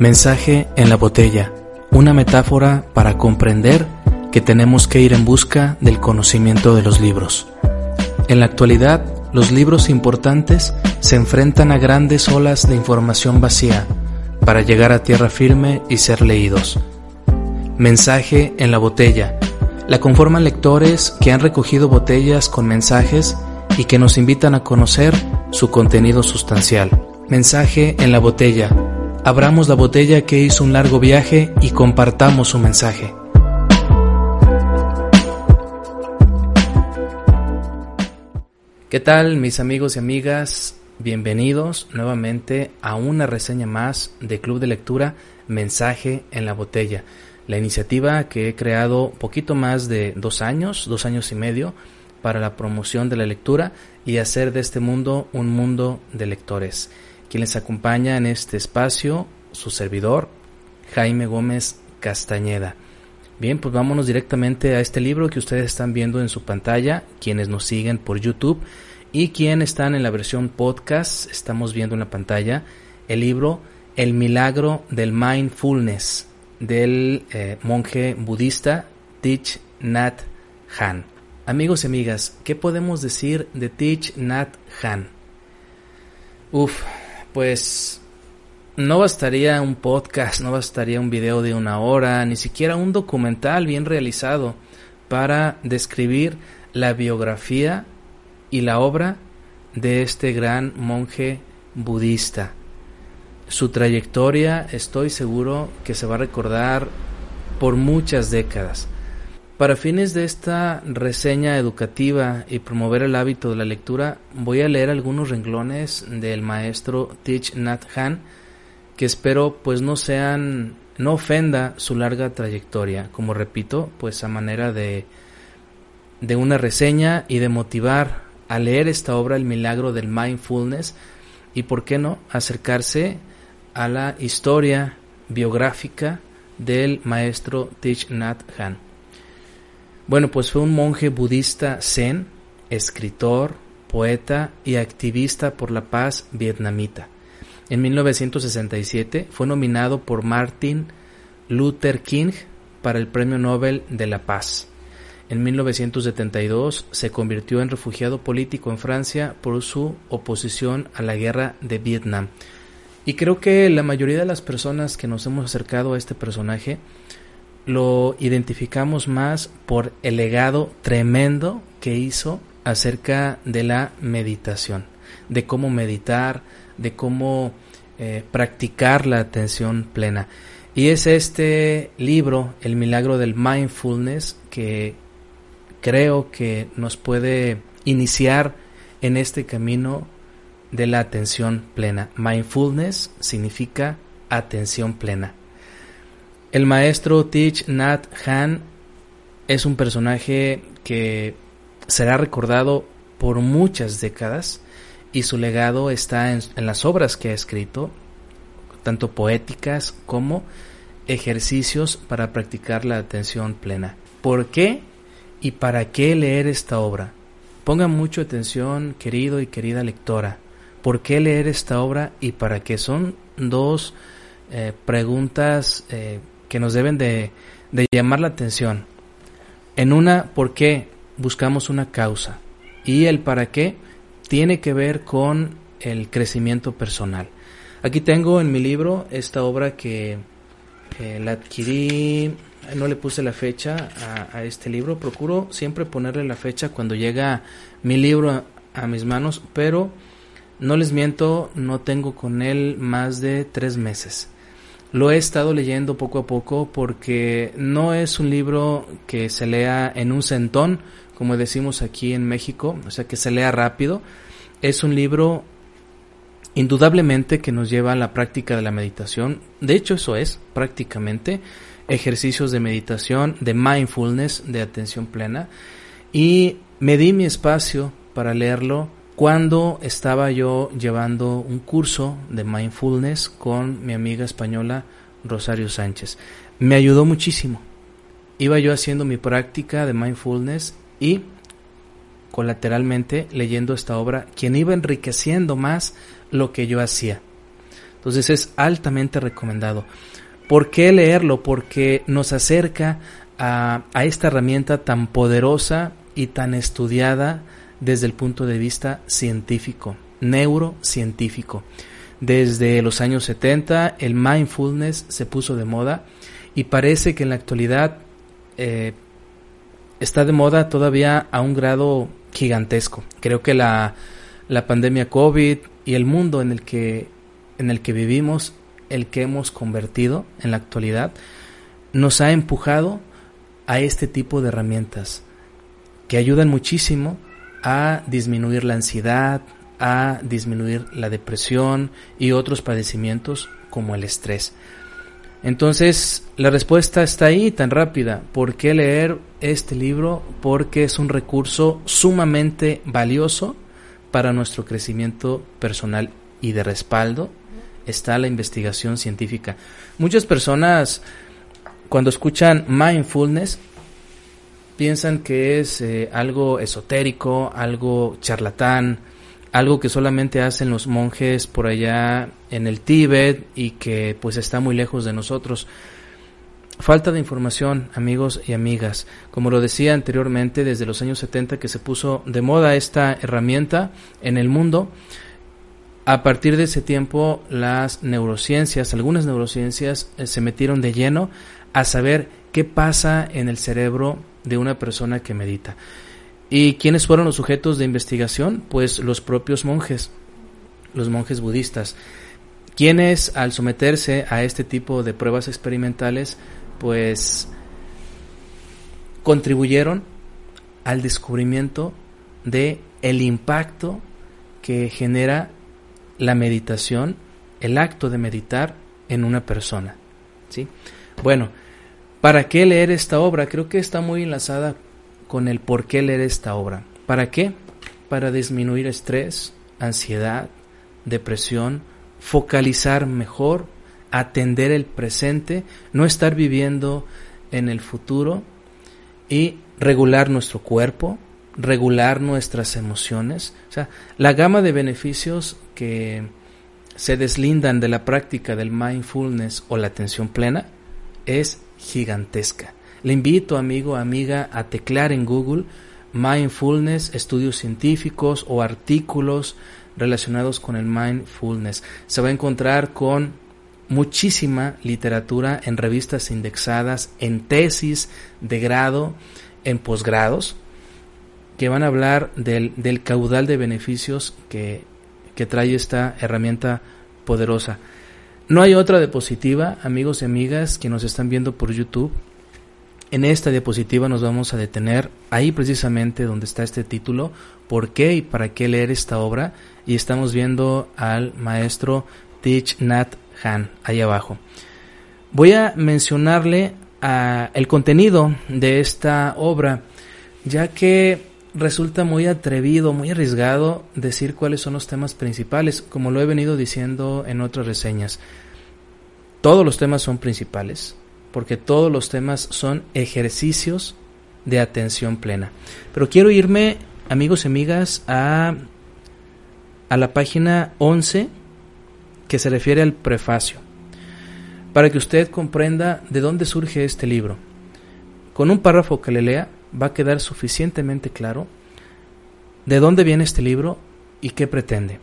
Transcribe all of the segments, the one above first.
Mensaje en la botella, una metáfora para comprender que tenemos que ir en busca del conocimiento de los libros. En la actualidad, los libros importantes se enfrentan a grandes olas de información vacía para llegar a tierra firme y ser leídos. Mensaje en la botella. La conforman lectores que han recogido botellas con mensajes y que nos invitan a conocer su contenido sustancial. Mensaje en la botella abramos la botella que hizo un largo viaje y compartamos su mensaje. ¿Qué tal mis amigos y amigas? Bienvenidos nuevamente a una reseña más de Club de Lectura Mensaje en la Botella, la iniciativa que he creado poquito más de dos años, dos años y medio, para la promoción de la lectura y hacer de este mundo un mundo de lectores. Quien les acompaña en este espacio, su servidor, Jaime Gómez Castañeda. Bien, pues vámonos directamente a este libro que ustedes están viendo en su pantalla, quienes nos siguen por YouTube y quienes están en la versión podcast, estamos viendo en la pantalla el libro El milagro del mindfulness del eh, monje budista Thich Nhat Hanh. Amigos y amigas, ¿qué podemos decir de Thich Nhat Hanh? Uf, pues no bastaría un podcast, no bastaría un video de una hora, ni siquiera un documental bien realizado para describir la biografía y la obra de este gran monje budista. Su trayectoria estoy seguro que se va a recordar por muchas décadas. Para fines de esta reseña educativa y promover el hábito de la lectura, voy a leer algunos renglones del maestro Thich Nhat Hanh que espero pues no sean no ofenda su larga trayectoria, como repito, pues a manera de de una reseña y de motivar a leer esta obra El milagro del mindfulness y por qué no acercarse a la historia biográfica del maestro Thich Nhat Hanh. Bueno, pues fue un monje budista zen, escritor, poeta y activista por la paz vietnamita. En 1967 fue nominado por Martin Luther King para el Premio Nobel de la Paz. En 1972 se convirtió en refugiado político en Francia por su oposición a la guerra de Vietnam. Y creo que la mayoría de las personas que nos hemos acercado a este personaje lo identificamos más por el legado tremendo que hizo acerca de la meditación, de cómo meditar, de cómo eh, practicar la atención plena. Y es este libro, El milagro del mindfulness, que creo que nos puede iniciar en este camino de la atención plena. Mindfulness significa atención plena. El maestro Thich Nhat Hanh es un personaje que será recordado por muchas décadas y su legado está en, las obras que ha escrito, tanto poéticas como ejercicios para practicar la atención plena. ¿Por qué y para qué leer esta obra? Ponga mucha atención, querido y querida lectora. ¿Por qué leer esta obra y para qué? Son dos eh, preguntas eh, que nos deben de, llamar la atención. En una, ¿por qué buscamos una causa? Y el para qué tiene que ver con el crecimiento personal. Aquí tengo en mi libro esta obra que la adquirí, no le puse la fecha a, este libro, procuro siempre ponerle la fecha cuando llega mi libro a, mis manos, pero no les miento, no tengo con él más de tres meses. Lo he estado leyendo poco a poco porque no es un libro que se lea en un centón, como decimos aquí en México, o sea, que se lea rápido. Es un libro indudablemente que nos lleva a la práctica de la meditación. De hecho, eso es prácticamente ejercicios de meditación, de mindfulness, de atención plena. Y me di mi espacio para leerlo cuando estaba yo llevando un curso de mindfulness con mi amiga española Rosario Sánchez. Me ayudó muchísimo. Iba yo haciendo mi práctica de mindfulness y colateralmente leyendo esta obra, quien iba enriqueciendo más lo que yo hacía. Entonces es altamente recomendado. ¿Por qué leerlo? Porque nos acerca a, a esta herramienta tan poderosa y tan estudiada desde el punto de vista científico, neurocientífico. Desde los años 70 el mindfulness se puso de moda y parece que en la actualidad eh, está de moda todavía a un grado gigantesco. Creo que la, la pandemia COVID y el mundo en el que en el que vivimos, el que hemos convertido en la actualidad, nos ha empujado a este tipo de herramientas que ayudan muchísimo a disminuir la ansiedad, a disminuir la depresión y otros padecimientos como el estrés. Entonces, la respuesta está ahí tan rápida. ¿Por qué leer este libro? Porque es un recurso sumamente valioso para nuestro crecimiento personal y de respaldo está la investigación científica. Muchas personas cuando escuchan mindfulness piensan que es eh, algo esotérico, algo charlatán, algo que solamente hacen los monjes por allá en el Tíbet y que pues está muy lejos de nosotros. Falta de información, amigos y amigas. Como lo decía anteriormente, desde los años 70 que se puso de moda esta herramienta en el mundo, a partir de ese tiempo las neurociencias, algunas neurociencias eh, se metieron de lleno a saber qué pasa en el cerebro de una persona que medita. ¿Y quiénes fueron los sujetos de investigación? Pues los propios monjes, los monjes budistas, quienes al someterse a este tipo de pruebas experimentales, pues contribuyeron al descubrimiento de el impacto que genera la meditación, el acto de meditar en una persona. ¿sí? Bueno, ¿para qué leer esta obra? Creo que está muy enlazada con el por qué leer esta obra. ¿Para qué? Para disminuir estrés, ansiedad, depresión, focalizar mejor, atender el presente, no estar viviendo en el futuro y regular nuestro cuerpo, regular nuestras emociones. O sea, la gama de beneficios que se deslindan de la práctica del mindfulness o la atención plena es gigantesca. Le invito, amigo, amiga, a teclar en Google mindfulness, estudios científicos o artículos relacionados con el mindfulness. Se va a encontrar con muchísima literatura en revistas indexadas, en tesis de grado, en posgrados, que van a hablar del, del caudal de beneficios que, que trae esta herramienta poderosa. No hay otra diapositiva, amigos y amigas que nos están viendo por YouTube. En esta diapositiva nos vamos a detener ahí precisamente donde está este título, por qué y para qué leer esta obra, y estamos viendo al maestro Thich Nhat Han ahí abajo. Voy a mencionarle a el contenido de esta obra, ya que resulta muy atrevido, muy arriesgado decir cuáles son los temas principales, como lo he venido diciendo en otras reseñas. Todos los temas son principales, porque todos los temas son ejercicios de atención plena. Pero quiero irme, amigos y amigas, a, a la página 11, que se refiere al prefacio, para que usted comprenda de dónde surge este libro. Con un párrafo que le lea, va a quedar suficientemente claro de dónde viene este libro y qué pretende.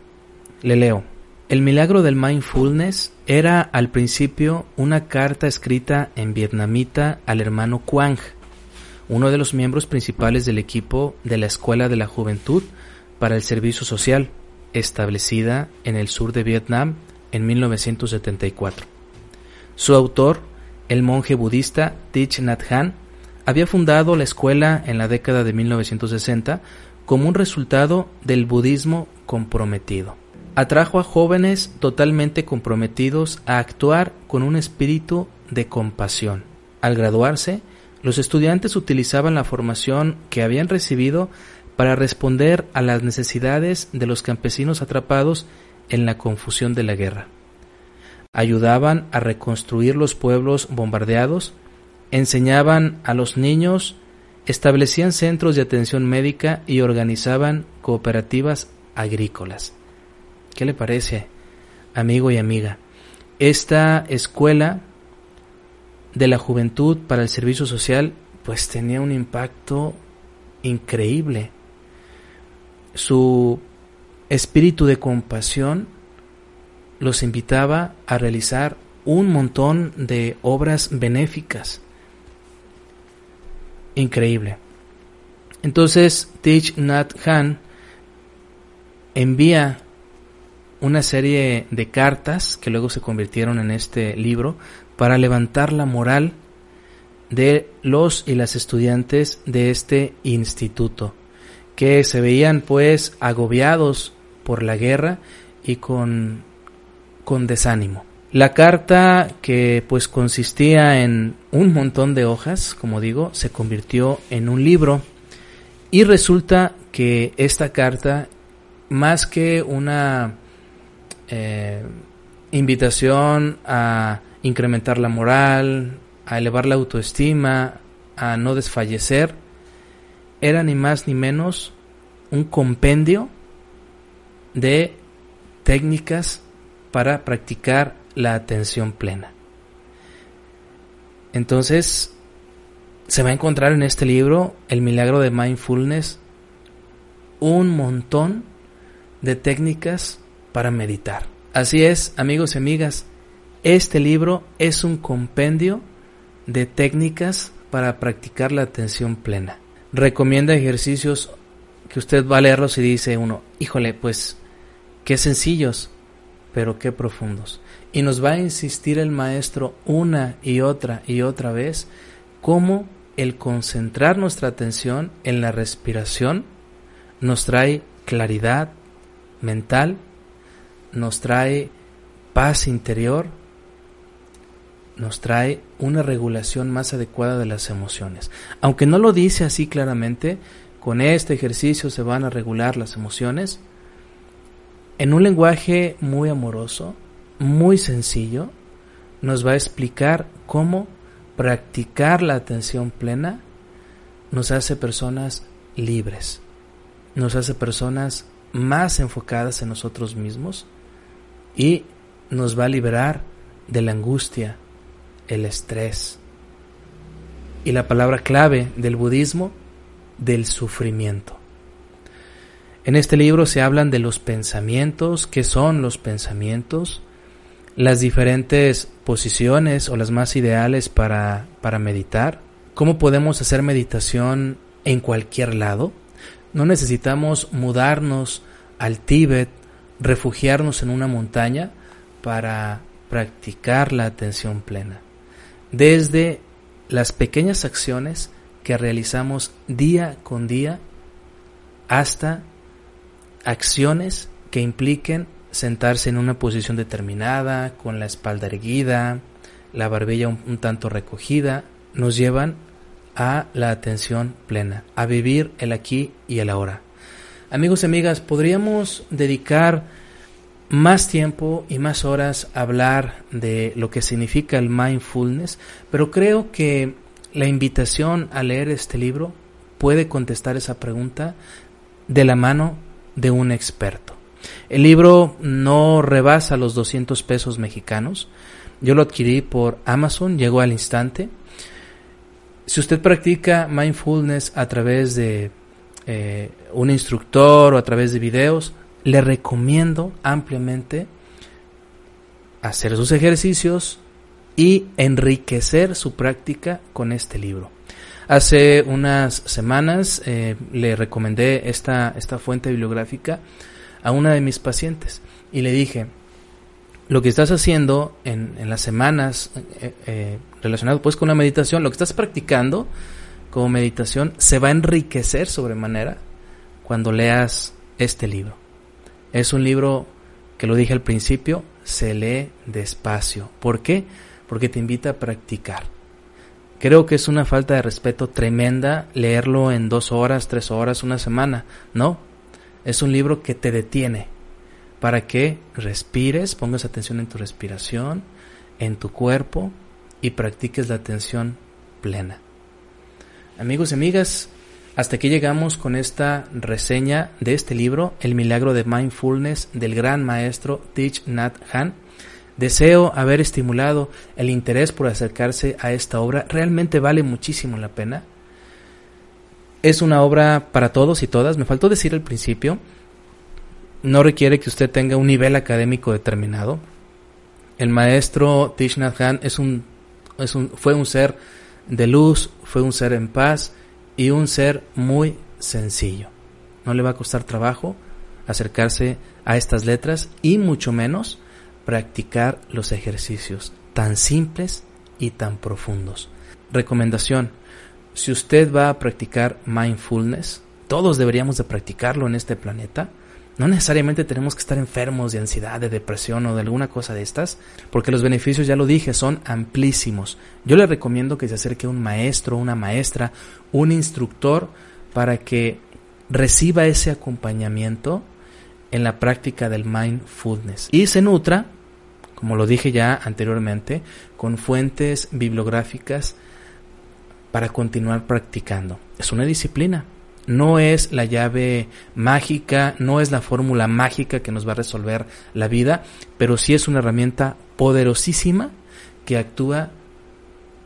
Le leo. El milagro del mindfulness era al principio una carta escrita en vietnamita al hermano Quang, uno de los miembros principales del equipo de la Escuela de la Juventud para el Servicio Social, establecida en el sur de Vietnam en 1974. Su autor, el monje budista Thich Nhat Hanh, había fundado la escuela en la década de 1960 como un resultado del budismo comprometido. Atrajo a jóvenes totalmente comprometidos a actuar con un espíritu de compasión. Al graduarse, los estudiantes utilizaban la formación que habían recibido para responder a las necesidades de los campesinos atrapados en la confusión de la guerra. Ayudaban a reconstruir los pueblos bombardeados enseñaban a los niños, establecían centros de atención médica y organizaban cooperativas agrícolas. ¿Qué le parece, amigo y amiga? esta escuela de la juventud para el servicio social pues tenía un impacto increíble. Su espíritu de compasión los invitaba a realizar un montón de obras benéficas. Increíble. Entonces, Thich Nhat Hanh envía una serie de cartas que luego se convirtieron en este libro para levantar la moral de los y las estudiantes de este instituto, que se veían pues agobiados por la guerra y con, con desánimo. La carta que pues consistía en un montón de hojas, como digo, se convirtió en un libro y resulta que esta carta, más que una eh, invitación a incrementar la moral, a elevar la autoestima, a no desfallecer, era ni más ni menos un compendio de técnicas para practicar la atención plena. Entonces, se va a encontrar en este libro, El milagro de mindfulness, un montón de técnicas para meditar. Así es, amigos y amigas, este libro es un compendio de técnicas para practicar la atención plena. Recomienda ejercicios que usted va a leerlos y dice uno, híjole, pues qué sencillos, pero qué profundos. Y nos va a insistir el maestro una y otra y otra vez cómo el concentrar nuestra atención en la respiración nos trae claridad mental, nos trae paz interior, nos trae una regulación más adecuada de las emociones. Aunque no lo dice así claramente, con este ejercicio se van a regular las emociones en un lenguaje muy amoroso, muy sencillo, nos va a explicar cómo practicar la atención plena nos hace personas libres, nos hace personas más enfocadas en nosotros mismos y nos va a liberar de la angustia, el estrés y la palabra clave del budismo, del sufrimiento. En este libro se hablan de los pensamientos, qué son los pensamientos, las diferentes posiciones o las más ideales para, para meditar, cómo podemos hacer meditación en cualquier lado. No necesitamos mudarnos al Tíbet, refugiarnos en una montaña para practicar la atención plena. Desde las pequeñas acciones que realizamos día con día hasta acciones que impliquen sentarse en una posición determinada, con la espalda erguida, la barbilla un, tanto recogida, nos llevan a la atención plena, a vivir el aquí y el ahora. Amigos y amigas, podríamos dedicar más tiempo y más horas a hablar de lo que significa el mindfulness, pero creo que la invitación a leer este libro puede contestar esa pregunta de la mano de un experto. El libro no rebasa los 200 pesos mexicanos. Yo lo adquirí por Amazon, llegó al instante. Si usted practica mindfulness a través de eh, un instructor o a través de videos, le recomiendo ampliamente hacer sus ejercicios y enriquecer su práctica con este libro. Hace unas semanas eh, le recomendé esta, esta fuente bibliográfica a una de mis pacientes y le dije, lo que estás haciendo en, en las semanas eh, relacionado pues con la meditación, lo que estás practicando como meditación se va a enriquecer sobremanera cuando leas este libro. Es un libro que lo dije al principio, se lee despacio. ¿Por qué? Porque te invita a practicar. Creo que es una falta de respeto tremenda leerlo en dos horas, tres horas, una semana. No, es un libro que te detiene para que respires, pongas atención en tu respiración, en tu cuerpo y practiques la atención plena. Amigos y amigas, hasta aquí llegamos con esta reseña de este libro, El milagro de mindfulness del gran maestro Thich Nhat Hanh. Deseo haber estimulado el interés por acercarse a esta obra. Realmente vale muchísimo la pena. Es una obra para todos y todas. Me faltó decir al principio, no requiere que usted tenga un nivel académico determinado. El maestro Thich Nhat Hanh es un, es un, fue un ser de luz, fue un ser en paz y un ser muy sencillo. No le va a costar trabajo acercarse a estas letras y mucho menos practicar los ejercicios tan simples y tan profundos. Recomendación, si usted va a practicar mindfulness, todos deberíamos de practicarlo en este planeta, no necesariamente tenemos que estar enfermos de ansiedad, de depresión o de alguna cosa de estas, porque los beneficios, ya lo dije, son amplísimos. Yo le recomiendo que se acerque un maestro, una maestra, un instructor, para que reciba ese acompañamiento en la práctica del mindfulness y se nutra, como lo dije ya anteriormente, con fuentes bibliográficas para continuar practicando. Es una disciplina, no es la llave mágica, no es la fórmula mágica que nos va a resolver la vida, pero sí es una herramienta poderosísima que actúa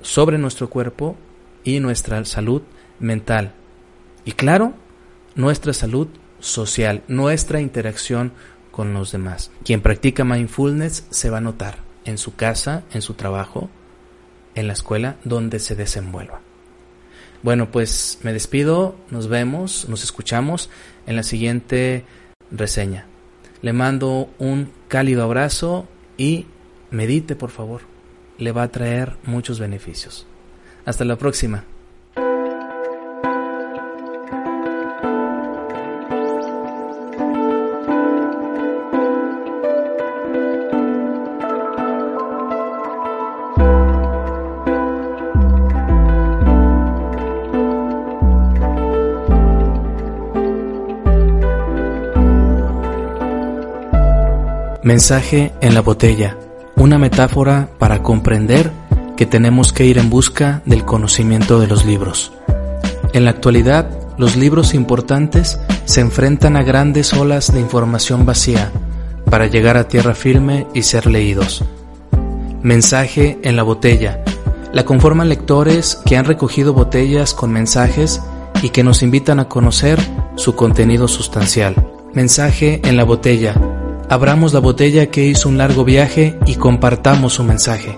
sobre nuestro cuerpo y nuestra salud mental. Y claro, nuestra salud social, nuestra interacción con los demás. Quien practica mindfulness se va a notar en su casa, en su trabajo, en la escuela, donde se desenvuelva. Bueno, pues me despido, nos vemos, nos escuchamos en la siguiente reseña. Le mando un cálido abrazo y medite, por favor. Le va a traer muchos beneficios. Hasta la próxima. Mensaje en la botella, una metáfora para comprender que tenemos que ir en busca del conocimiento de los libros. En la actualidad, los libros importantes se enfrentan a grandes olas de información vacía para llegar a tierra firme y ser leídos. Mensaje en la botella. La conforman lectores que han recogido botellas con mensajes y que nos invitan a conocer su contenido sustancial. Mensaje en la botella Abramos la botella que hizo un largo viaje y compartamos su mensaje.